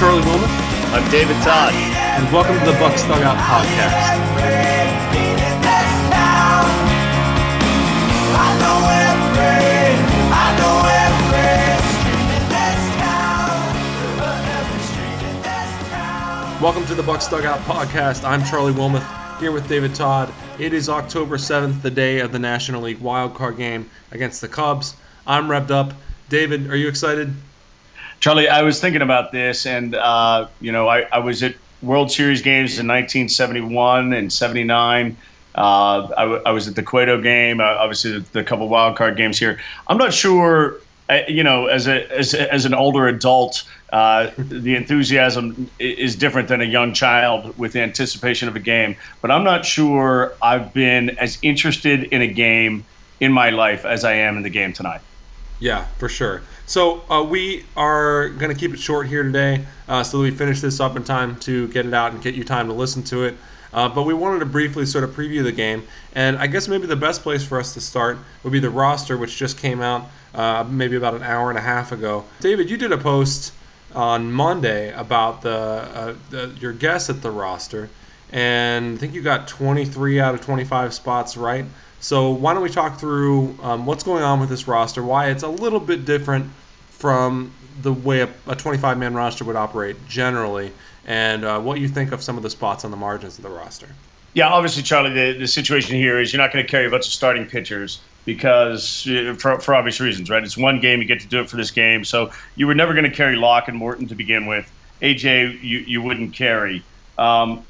Charlie Wilmoth. I'm David Todd. And welcome to the Bucs Dugout Podcast. Welcome to the Bucs Dugout Podcast. I'm Charlie Wilmoth here with David Todd. It is October 7th, the day of the National League wildcard game against the Cubs. I'm revved up. David, are you excited? Charlie, I was thinking about this, and uh, you know, I, I, was at World Series games in 1971 and 79. Uh, I, w- I was at the Cueto game, uh, obviously the, the couple wild card games here. I'm not sure, uh, you know, as a as, as an older adult, uh, the enthusiasm is different than a young child with anticipation of a game. But I'm not sure I've been as interested in a game in my life as I am in the game tonight. Yeah, for sure. So uh, we are going to keep it short here today, uh, so that we finish this up in time to get it out and get you time to listen to it. Uh, but we wanted to briefly sort of preview the game, and I guess maybe the best place for us to start would be the roster, which just came out uh, maybe about an hour and a half ago. David, you did a post on Monday about the, uh, the your guess at the roster, and I think you got 23 out of 25 spots right. So why don't we talk through um, what's going on with this roster, why it's a little bit different from the way a, a 25-man roster would operate generally, and uh, what you think of some of the spots on the margins of the roster. Yeah, obviously, Charlie, the, the situation here is you're not going to carry a bunch of starting pitchers because uh, for, for obvious reasons, right? It's one game, you get to do it for this game. So you were never going to carry Locke and Morton to begin with. AJ, you, you wouldn't carry. Um,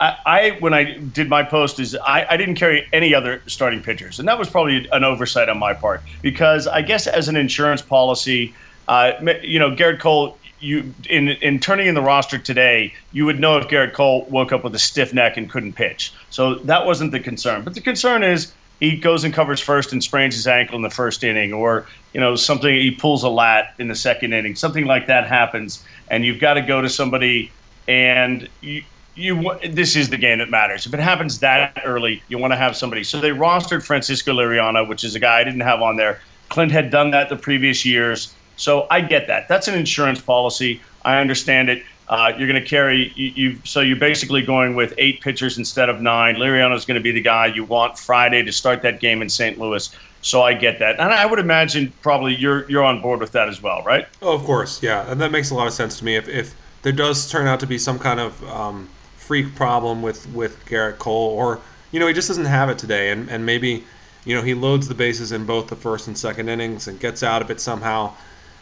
I, I, when I did my post is I, I, didn't carry any other starting pitchers, and that was probably an oversight on my part because I guess as an insurance policy, uh, you know, Gerrit Cole, you in in turning in the roster today, you would know if Gerrit Cole woke up with a stiff neck and couldn't pitch. So that wasn't the concern. But the concern is he goes and covers first and sprains his ankle in the first inning, or you know something he pulls a lat in the second inning, something like that happens, and you've got to go to somebody and you you this is the game that matters. If it happens that early, you want to have somebody. So they rostered Francisco Liriano, which is a guy I didn't have on there. Clint had done that the previous years, so I get that. That's an insurance policy. I understand it. Uh, you're going to carry you, you, so you're basically going with eight pitchers instead of nine. Liriano is going to be the guy you want Friday to start that game in St. Louis. So I get that, and I would imagine probably you're you're on board with that as well, right? Oh, of course, yeah, and that makes a lot of sense to me. If if there does turn out to be some kind of um, freak problem with with Gerrit Cole, or you know he just doesn't have it today, and and maybe you know he loads the bases in both the first and second innings and gets out of it somehow,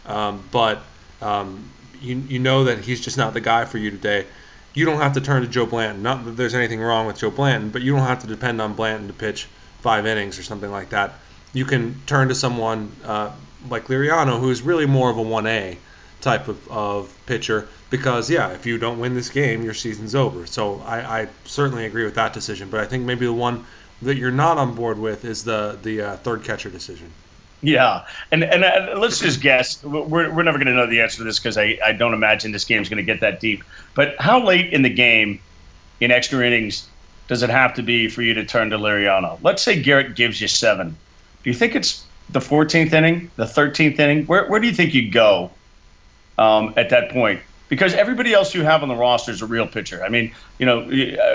um, but um, you you know that he's just not the guy for you today. You don't have to turn to Joe Blanton. Not that there's anything wrong with Joe Blanton, but you don't have to depend on Blanton to pitch five innings or something like that. You can turn to someone uh, like Liriano, who's really more of a 1A type of, of pitcher because yeah, if you don't win this game, your season's over. So I, I certainly agree with that decision. But I think maybe the one that you're not on board with is the the uh, third catcher decision. Yeah, and and uh, let's just guess. We're, we're never going to know the answer to this because I, I don't imagine this game's going to get that deep. But how late in the game, in extra innings, does it have to be for you to turn to Liriano? Let's say Gerrit gives you seven. Do you think it's the 14th inning, the 13th inning? Where where do you think you go um, at that point? Because everybody else you have on the roster is a real pitcher. I mean, you know,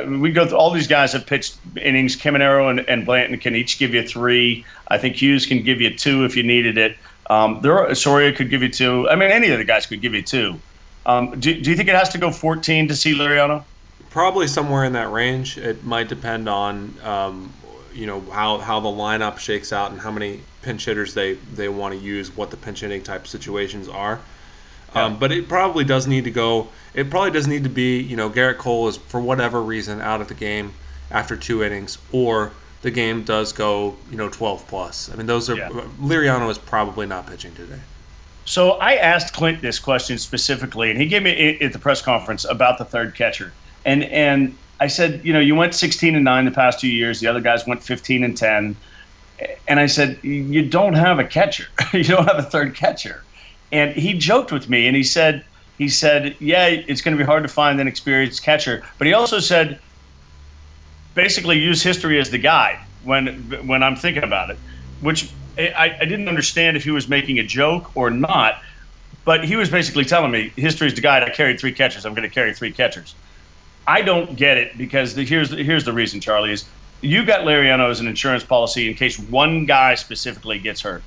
we go through all these guys have pitched innings. Caminero and, and Blanton can each give you three. I think Hughes can give you two if you needed it. Um, there, are, Soria could give you two. I mean, any of the guys could give you two. Um, do, do you think it has to go 14 to see Liriano? Probably somewhere in that range. It might depend on, um, you know, how, how the lineup shakes out and how many pinch hitters they, they want to use, what the pinch hitting type situations are. Um, but it probably does need to go. It probably does need to be, you know, Gerrit Cole is for whatever reason out of the game after two innings, or the game does go, you know, 12 plus. I mean, those are yeah. Liriano is probably not pitching today. So I asked Clint this question specifically, and he gave me at the press conference about the third catcher, and and I said, you know, you went 16 and nine the past two years. The other guys went 15 and 10, and I said, you don't have a catcher. you don't have a third catcher. And he joked with me and he said, he said, yeah, it's going to be hard to find an experienced catcher. But he also said, basically use history as the guide when when I'm thinking about it, which I, I didn't understand if he was making a joke or not. but he was basically telling me history is the guide. I carried three catchers. I'm going to carry three catchers. I don't get it because the, here's the, here's the reason, Charlie is you got Liriano as an insurance policy in case one guy specifically gets hurt.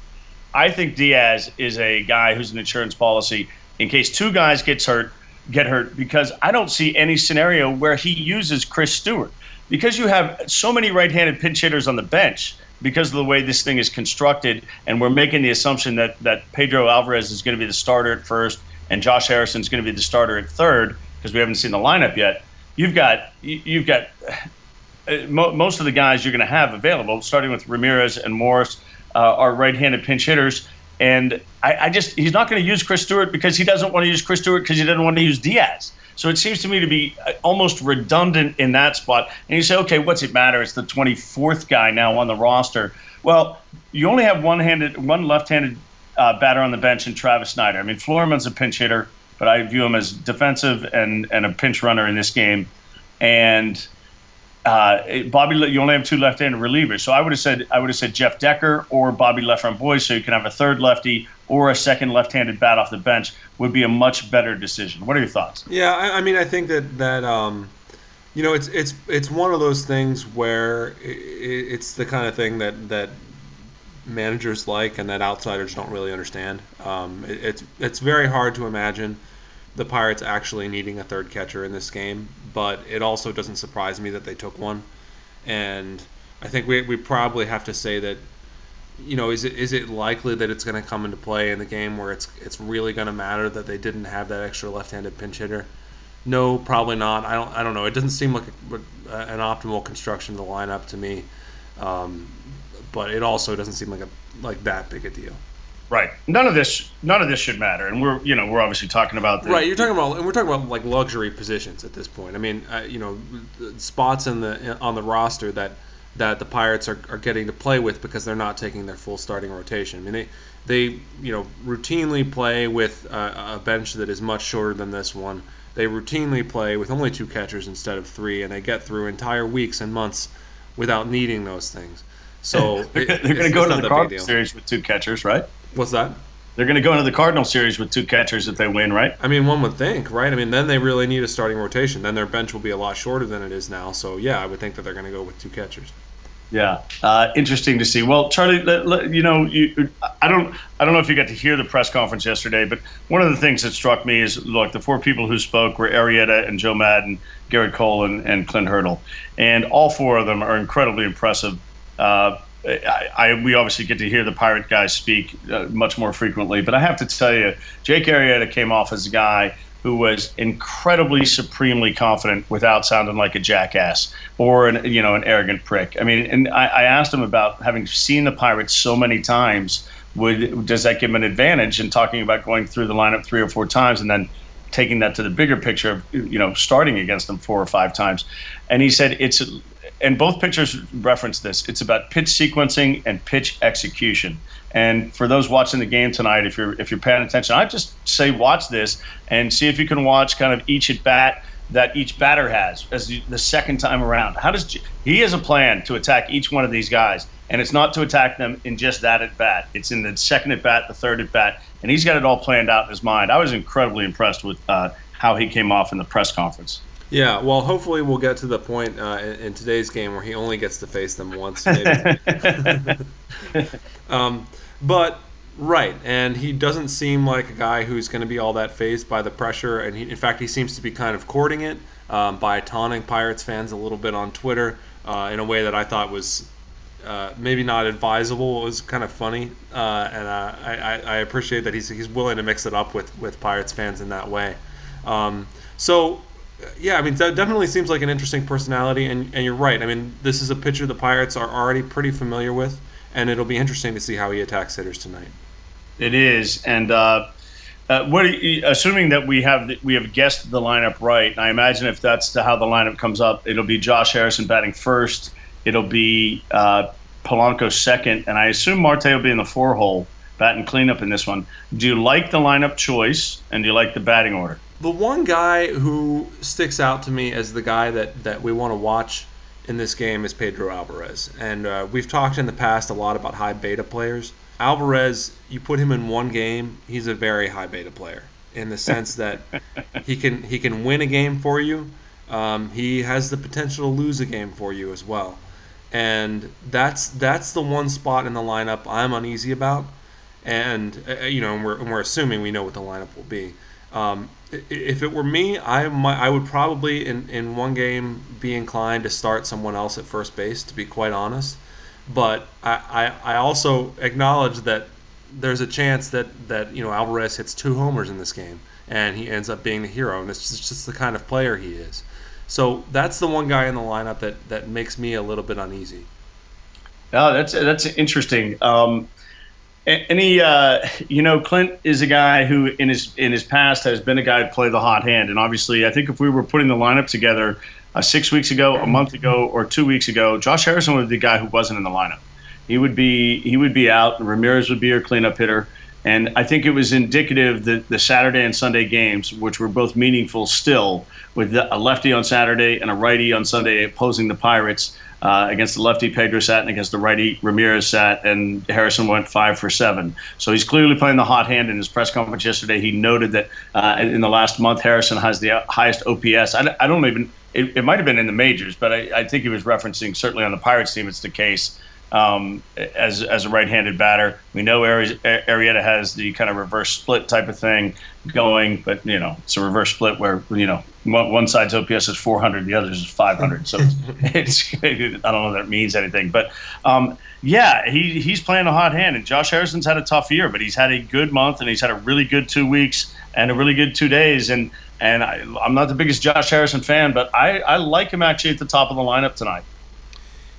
I think Diaz is a guy who's an insurance policy in case two guys gets hurt, get hurt because I don't see any scenario where he uses Chris Stewart because you have so many right-handed pinch hitters on the bench because of the way this thing is constructed, and we're making the assumption that that Pedro Alvarez is going to be the starter at first, and Josh Harrison is going to be the starter at third because we haven't seen the lineup yet. You've got you've got uh, most of the guys you're going to have available, starting with Ramirez and Morris, uh, are right-handed pinch hitters. And I, I just he's not going to use Chris Stewart because he doesn't want to use Chris Stewart because he doesn't want to use Diaz. So it seems to me to be uh, almost redundant in that spot. And you say, okay, what's it matter? It's the 24th guy now on the roster. Well, you only have one-handed, one left-handed uh, batter on the bench in Travis Snider. I mean, Florimon's a pinch hitter, but I view him as defensive and, and a pinch runner in this game. And uh, Bobby, you only have two left-handed relievers, so I would have said I would have said Jeff Decker or Bobby LaFromboise, so you can have a third lefty or a second left-handed bat off the bench would be a much better decision. What are your thoughts? Yeah, I, I mean, I think that that um, you know, it's it's it's one of those things where it, it's the kind of thing that that managers like and that outsiders don't really understand. Um, it, it's it's very hard to imagine the Pirates actually needing a third catcher in this game, but it also doesn't surprise me that they took one. And I think we, we probably have to say that, you know, is it is it likely that it's going to come into play in the game where it's it's really going to matter that they didn't have that extra left-handed pinch hitter? No, probably not. I don't I don't know. It doesn't seem like a, an optimal construction of the lineup to me, um, but it also doesn't seem like a like that big a deal. Right. None of this none of this should matter, and we're you know we're obviously talking about the, right. You're talking about and we're talking about like luxury positions at this point. I mean, uh, you know, spots in the on the roster that that the Pirates are, are getting to play with because they're not taking their full starting rotation. I mean, they they you know routinely play with a, a bench that is much shorter than this one. They routinely play with only two catchers instead of three, and they get through entire weeks and months without needing those things. So it, they're going to go to the Cardinals series with two catchers, right? What's that? They're going to go into the Cardinal series with two catchers if they win, right? I mean, one would think, right? I mean, then they really need a starting rotation. Then their bench will be a lot shorter than it is now. So yeah, I would think that they're going to go with two catchers. Yeah, uh, interesting to see. Well, Charlie, you know, you, I don't, I don't know if you got to hear the press conference yesterday, but one of the things that struck me is, look, the four people who spoke were Arrieta and Joe Maddon, Gerrit Cole, and, and Clint Hurdle, and all four of them are incredibly impressive. Uh, I, I, we obviously get to hear the pirate guys speak uh, much more frequently, but I have to tell you, Jake Arrieta came off as a guy who was incredibly supremely confident without sounding like a jackass or an you know an arrogant prick. I mean, and I, I asked him about having seen the Pirates so many times. Would does that give him an advantage in talking about going through the lineup three or four times and then taking that to the bigger picture of you know starting against them four or five times? And he said it's and both pictures reference this. It's about pitch sequencing and pitch execution. And for those watching the game tonight, if you're if you're paying attention, I just say watch this and see if you can watch kind of each at bat that each batter has as the second time around. How does he has a plan to attack each one of these guys, and it's not to attack them in just that at bat. It's in the second at bat, the third at bat, and he's got it all planned out in his mind. I was incredibly impressed with uh, how he came off in the press conference. Yeah, well, hopefully we'll get to the point uh, in, in, today's game where he only gets to face them once. um, but right, and he doesn't seem like a guy who's going to be all that phased by the pressure, and he, in fact, he seems to be kind of courting it um, by taunting Pirates fans a little bit on Twitter uh, in a way that I thought was uh, maybe not advisable. It was kind of funny, uh, and uh, I, I, appreciate that he's, he's willing to mix it up with, with Pirates fans in that way. Um, so yeah, I mean, that definitely seems like an interesting personality, and, and you're right. I mean, this is a pitcher the Pirates are already pretty familiar with, and it'll be interesting to see how he attacks hitters tonight. It is, and uh, uh, what you, assuming that we have we have guessed the lineup right, I imagine if that's the, how the lineup comes up, it'll be Josh Harrison batting first, it'll be uh, Polanco second, and I assume Marte will be in the four hole batting cleanup in this one. Do you like the lineup choice, and do you like the batting order? The one guy who sticks out to me as the guy that, that we want to watch in this game is Pedro Alvarez. And uh, we've talked in the past a lot about high beta players. Alvarez, you put him in one game, he's a very high beta player in the sense that he can he can win a game for you. Um, he has the potential to lose a game for you as well, and that's that's the one spot in the lineup I'm uneasy about. And uh, you know, and we're, and we're assuming we know what the lineup will be. Um, if it were me, I might, I would probably in, in one game be inclined to start someone else at first base. To be quite honest, but I, I, I also acknowledge that there's a chance that, that you know Alvarez hits two homers in this game and he ends up being the hero, and it's just, just the kind of player he is. So that's the one guy in the lineup that, that makes me a little bit uneasy. Oh, that's that's interesting. Um, any, uh, you know, Clint is a guy who in his in his past has been a guy to play the hot hand, and obviously, I think if we were putting the lineup together uh, six weeks ago, a month ago, or two weeks ago, Josh Harrison would be the guy who wasn't in the lineup. He would be he would be out. And Ramirez would be your cleanup hitter. And I think it was indicative that the Saturday and Sunday games, which were both meaningful still, with a lefty on Saturday and a righty on Sunday opposing the Pirates uh, against the lefty Pedro sat and against the righty Ramirez sat, and Harrison went five for seven. So he's clearly playing the hot hand. In his press conference yesterday, he noted that uh, in the last month, Harrison has the highest OPS. I, I don't even, it, it might have been in the majors, but I, I think he was referencing certainly on the Pirates team, it's the case um, as as a right-handed batter. We know Arrieta has the kind of reverse split type of thing going, but you know it's a reverse split where you know one side's OPS is 400, the other's is 500. So it's, I don't know that it means anything, but um, yeah, he he's playing a hot hand, and Josh Harrison's had a tough year, but he's had a good month, and he's had a really good two weeks and a really good two days, and and I, I'm not the biggest Josh Harrison fan, but I, I like him actually at the top of the lineup tonight.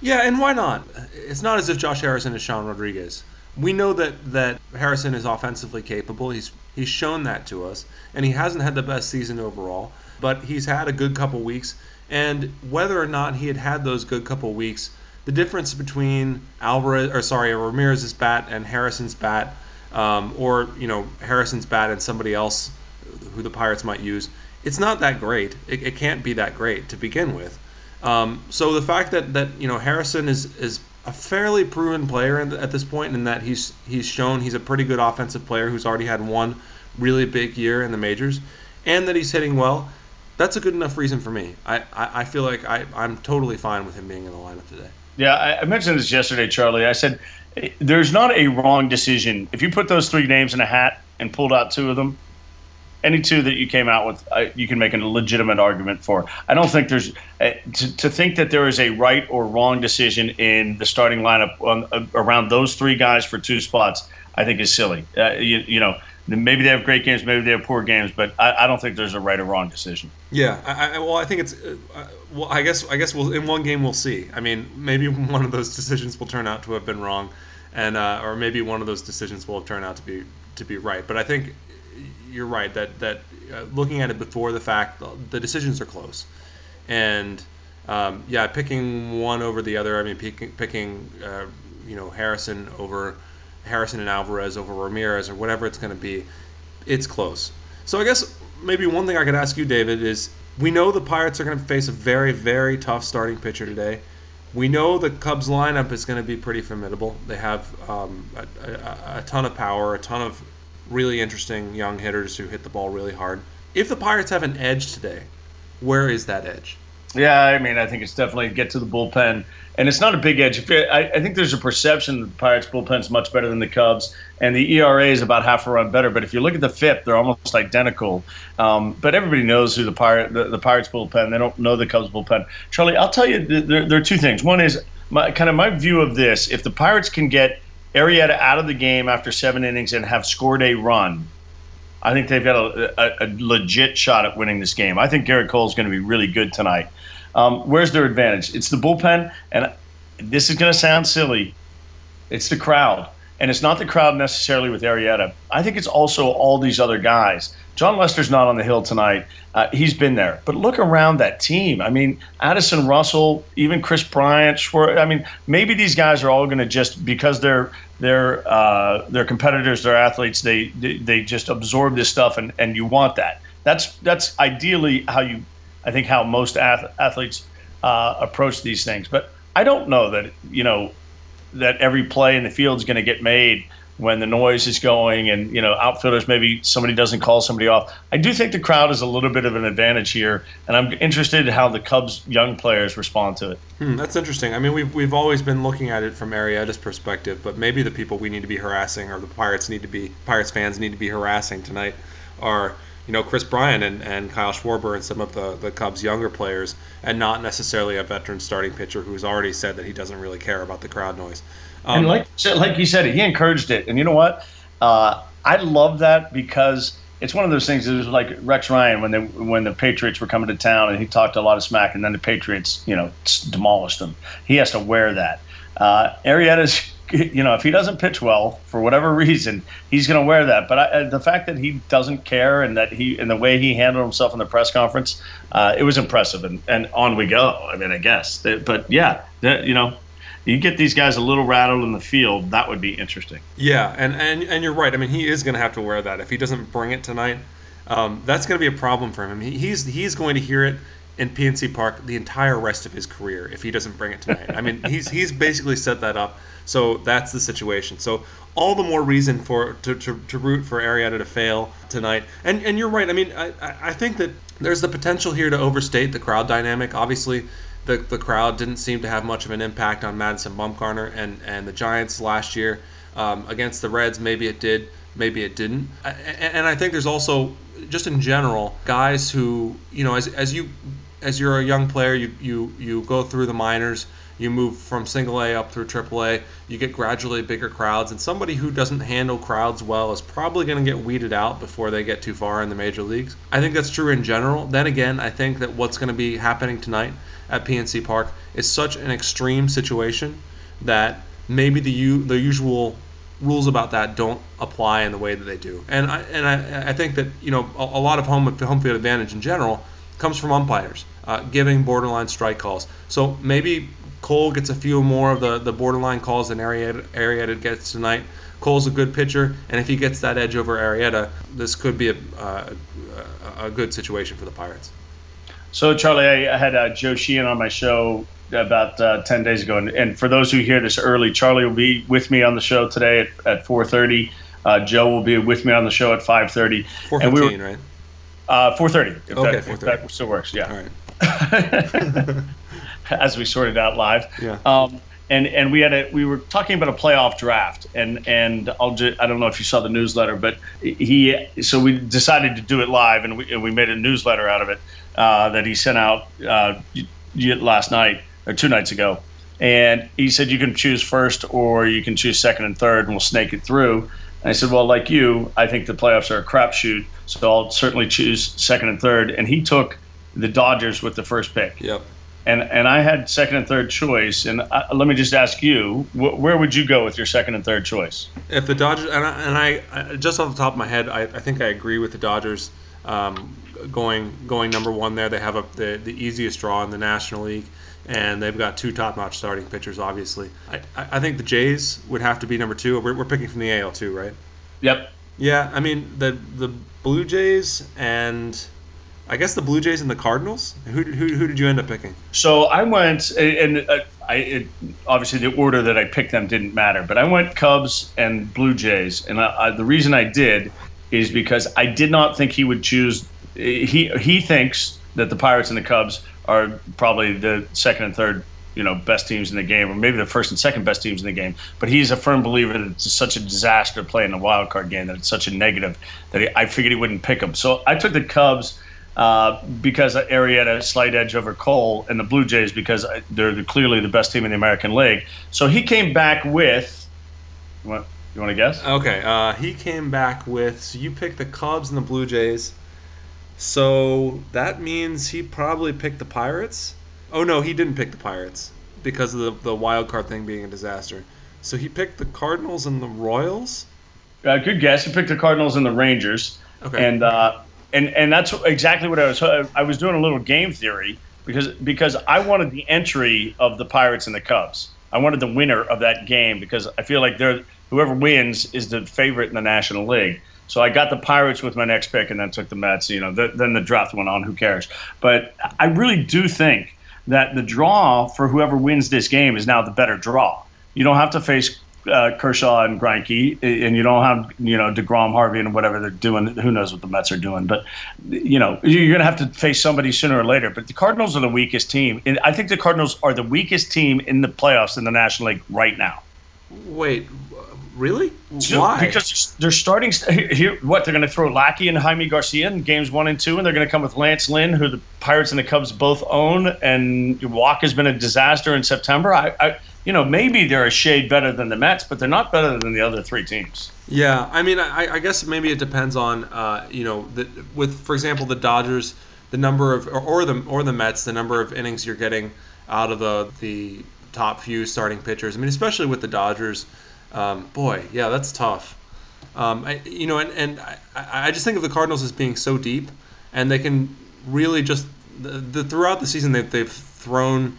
Yeah, and why not? It's not as if Josh Harrison is Sean Rodriguez. We know that that Harrison is offensively capable. He's he's shown that to us, and he hasn't had the best season overall, but he's had a good couple weeks. And whether or not he had had those good couple weeks, the difference between Alvarez or sorry Ramirez's bat and Harrison's bat, um, or you know Harrison's bat and somebody else who the Pirates might use, it's not that great. It, it can't be that great to begin with. Um, so the fact that, that you know Harrison is is a fairly proven player at this point, in that he's he's shown he's a pretty good offensive player who's already had one really big year in the majors, and that he's hitting well. That's a good enough reason for me. I, I, I feel like I, I'm totally fine with him being in the lineup today. Yeah, I, I mentioned this yesterday, Charlie. I said eh, there's not a wrong decision. If you put those three names in a hat and pulled out two of them, any two that you came out with, uh, you can make a legitimate argument for. I don't think there's uh, to, to, think that there is a right or wrong decision in the starting lineup on, uh, around those three guys for two spots. I think is silly. Uh, you, you, know, maybe they have great games, maybe they have poor games, but I, I don't think there's a right or wrong decision. Yeah, I, well, I think it's uh, well, I guess I guess we'll in one game we'll see. I mean, maybe one of those decisions will turn out to have been wrong, and uh, or maybe one of those decisions will turn out to be to be right. But I think you're right that that uh, looking at it before the fact, the decisions are close, and um, yeah, picking one over the other. I mean, picking, picking uh, you know Harrison over Harrison and Alvarez over Ramirez or whatever it's going to be, it's close. So I guess maybe one thing I could ask you, David, is we know the Pirates are going to face a very very tough starting pitcher today. We know the Cubs lineup is going to be pretty formidable. They have um, a, a, a ton of power, a ton of really interesting young hitters who hit the ball really hard. If the Pirates have an edge today, where is that edge? Yeah, I mean, I think it's definitely get to the bullpen, and it's not a big edge. I, I think there's a perception that the Pirates bullpen is much better than the Cubs, and the ERA is about half a run better. But if you look at the FIP, they're almost identical. Um, but everybody knows who the Pirate, the, the, Pirates bullpen. They don't know the Cubs bullpen. Charlie, I'll tell you, there, there are two things. One is my kind of my view of this: if the Pirates can get Arrieta out of the game after seven innings and have scored a run, I think they've got a, a, a legit shot at winning this game. I think Gerrit Cole is going to be really good tonight. Um, where's their advantage? It's the bullpen, and this is going to sound silly. It's the crowd. And it's not the crowd necessarily with Arrieta. I think it's also all these other guys. Jon Lester's not on the hill tonight. Uh, he's been there. But look around that team. I mean, Addison Russell, even Kris Bryant. Schwer, I mean, maybe these guys are all going to just because they're they're uh, they're competitors, they're athletes. They, they they just absorb this stuff, and and you want that. That's that's ideally how you, I think, how most ath- athletes uh, approach these things. But I don't know that you know that every play in the field is going to get made when the noise is going and you know outfielders maybe somebody doesn't call somebody off. I do think the crowd is a little bit of an advantage here, and I'm interested in how the Cubs young players respond to it. Hmm, that's interesting. I mean, we've we've always been looking at it from Arrieta's perspective, but maybe the people we need to be harassing or the Pirates need to be Pirates fans need to be harassing tonight are you know Kris Bryant and, and Kyle Schwarber and some of the, the Cubs younger players, and not necessarily a veteran starting pitcher who's already said that he doesn't really care about the crowd noise. Um, and like like you said, he encouraged it, and you know what? Uh, I love that because it's one of those things. It was like Rex Ryan when they when the Patriots were coming to town, and he talked a lot of smack, and then the Patriots, you know, demolished them. He has to wear that. Uh, Arrieta's you know, if he doesn't pitch well for whatever reason, he's going to wear that. But I, uh, the fact that he doesn't care and that he and the way he handled himself in the press conference, uh, it was impressive. And, and on we go. I mean, I guess. But yeah, you know, you get these guys a little rattled in the field, that would be interesting. Yeah, and and, and you're right. I mean, he is going to have to wear that if he doesn't bring it tonight. Um, that's going to be a problem for him. He, he's he's going to hear it in PNC Park the entire rest of his career if he doesn't bring it tonight. I mean, he's he's basically set that up. So that's the situation. So all the more reason for to, to, to root for Arrieta to fail tonight. And and you're right. I mean, I, I think that there's the potential here to overstate the crowd dynamic. Obviously, the the crowd didn't seem to have much of an impact on Madison Bumgarner and and the Giants last year um, against the Reds. Maybe it did. Maybe it didn't. And I think there's also just in general guys who you know as as you as you're a young player, you, you, you go through the minors, you move from single A up through triple A, you get gradually bigger crowds, and somebody who doesn't handle crowds well is probably going to get weeded out before they get too far in the major leagues. I think that's true in general. Then again, I think that what's going to be happening tonight at PNC Park is such an extreme situation that maybe the u- the usual rules about that don't apply in the way that they do. And I and I, I think that you know a, a lot of home home field advantage in general comes from umpires uh, giving borderline strike calls. So maybe Cole gets a few more of the, the borderline calls than Arrieta, Arrieta gets tonight. Cole's a good pitcher, and if he gets that edge over Arrieta, this could be a, uh, a good situation for the Pirates. So, Charlie, I had uh, Joe Sheehan on my show about uh, 10 days ago. And, and, for those who hear this early, Charlie will be with me on the show today at, at 4.30. Uh, Joe will be with me on the show at 5.30. 4.15, we were, right? Uh, 4.30. If okay, that, 4.30. If that still works, yeah. All right. as we sorted out live. Yeah. Um, and and we had a we were talking about a playoff draft and and I'll just, I don't know if you saw the newsletter but he so we decided to do it live and we, and we made a newsletter out of it uh, that he sent out uh, last night or two nights ago and he said you can choose first or you can choose second and third and we'll snake it through and I said well like you I think the playoffs are a crapshoot so I'll certainly choose second and third and he took the Dodgers with the first pick. Yep. And and I had second and third choice. And I, let me just ask you, wh- where would you go with your second and third choice? If the Dodgers and I, and I, I just off the top of my head, I, I think I agree with the Dodgers um, going going number one there. They have a, the the easiest draw in the National League and they've got two top-notch starting pitchers. Obviously, I, I think the Jays would have to be number two. We're, we're picking from the AL too, right? Yep. Yeah, I mean the the Blue Jays and I guess the Blue Jays and the Cardinals. Who, who, who did you end up picking? So I went, and uh, I it, obviously the order that I picked them didn't matter, but I went Cubs and Blue Jays, and I, I, the reason I did is because I did not think he would choose. He he thinks that the Pirates and the Cubs are probably the second and third you know best teams in the game, or maybe the first and second best teams in the game. But he's a firm believer that it's such a disaster to play in the wild card game that it's such a negative that he, I figured he wouldn't pick them. So I took the Cubs uh, because Arrieta slight edge over Cole and the Blue Jays because they're the, clearly the best team in the American League. So he came back with. You want, you want to guess? Okay. Uh, he came back with. So you picked the Cubs and the Blue Jays. So that means he probably picked the Pirates. Oh no, he didn't pick the Pirates because of the, the wild card thing being a disaster. So he picked the Cardinals and the Royals. Uh, good guess. He picked the Cardinals and the Rangers. Okay. And uh, and and that's exactly what I was. I was doing a little game theory because because I wanted the entry of the Pirates and the Cubs. I wanted the winner of that game because I feel like they're whoever wins is the favorite in the National League. So I got the Pirates with my next pick, and then took the Mets. You know, the, then the draft went on. Who cares? But I really do think that the draw for whoever wins this game is now the better draw. You don't have to face uh, Kershaw and Greinke, and you don't have you know Degrom, Harvey, and whatever they're doing. Who knows what the Mets are doing? But you know you're going to have to face somebody sooner or later. But the Cardinals are the weakest team. And I think the Cardinals are the weakest team in the playoffs in the National League right now. Wait, really? Why? Because they're starting here. What they're going to throw Lackey and Jaime Garcia in games one and two, and they're going to come with Lance Lynn, who the Pirates and the Cubs both own, and Walk has been a disaster in September. I, I you know, maybe they're a shade better than the Mets, but they're not better than the other three teams. Yeah, I mean, I, I guess maybe it depends on, uh, you know, the, with for example the Dodgers, the number of or, or the or the Mets, the number of innings you're getting out of the the top few starting pitchers. I mean, especially with the Dodgers, um, boy, yeah, that's tough. Um, I, you know, and, and I, I just think of the Cardinals as being so deep, and they can really just the, the throughout the season they've, they've thrown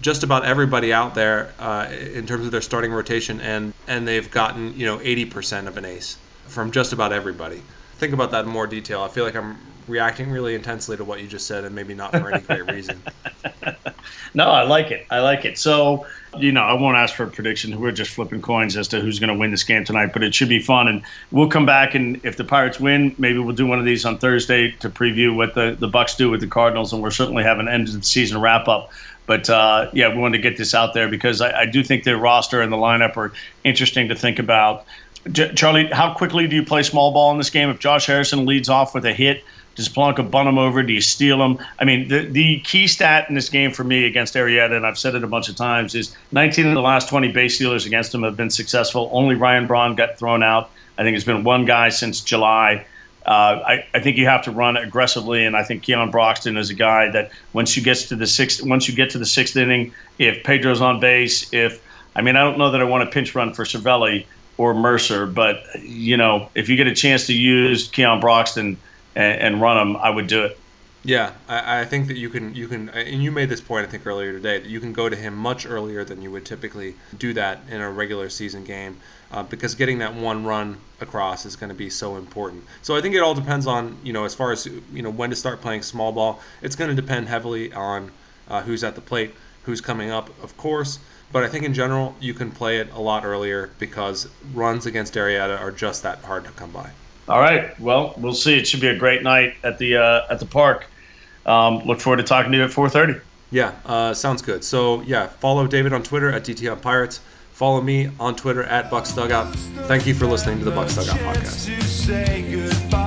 just about everybody out there uh, in terms of their starting rotation, and and they've gotten you know 80% of an ace from just about everybody. Think about that in more detail. I feel like I'm reacting really intensely to what you just said, and maybe not for any great reason. no, I like it. I like it. So, you know, I won't ask for a prediction. We're just flipping coins as to who's going to win this game tonight, but it should be fun. And we'll come back, and if the Pirates win, maybe we'll do one of these on Thursday to preview what the, the Bucs do with the Cardinals, and we'll certainly have an end of the season wrap up. But uh, yeah, we wanted to get this out there because I, I do think the roster and the lineup are interesting to think about. J- Charlie, how quickly do you play small ball in this game? If Josh Harrison leads off with a hit, does Polanco bunt him over? Do you steal him? I mean, the, the key stat in this game for me against Arrieta, and I've said it a bunch of times, is 19 of the last 20 base stealers against him have been successful. Only Ryan Braun got thrown out. I think it's been one guy since July. Uh, I, I, think you have to run aggressively, and I think Keon Broxton is a guy that once you get to the sixth, once you get to the sixth inning, if Pedro's on base, if I mean, I don't know that I want to pinch run for Cervelli or Mercer, but you know, if you get a chance to use Keon Broxton and, and run them, I would do it. Yeah, I, I, think that you can you can and you made this point I think earlier today that you can go to him much earlier than you would typically do that in a regular season game uh, because getting that one run across is going to be so important. So I think it all depends on you know as far as you know when to start playing small ball. It's going to depend heavily on uh, who's at the plate, who's coming up, of course. But I think in general you can play it a lot earlier because runs against Arrieta are just that hard to come by. All right. Well, we'll see. It should be a great night at the uh, at the park. Um, look forward to talking to you at 4:30. Yeah, uh, sounds good. So yeah, follow David on Twitter at DT on Pirates. Follow me on Twitter at Bucs Dugout. Thank you for listening to the Bucs Dugout podcast.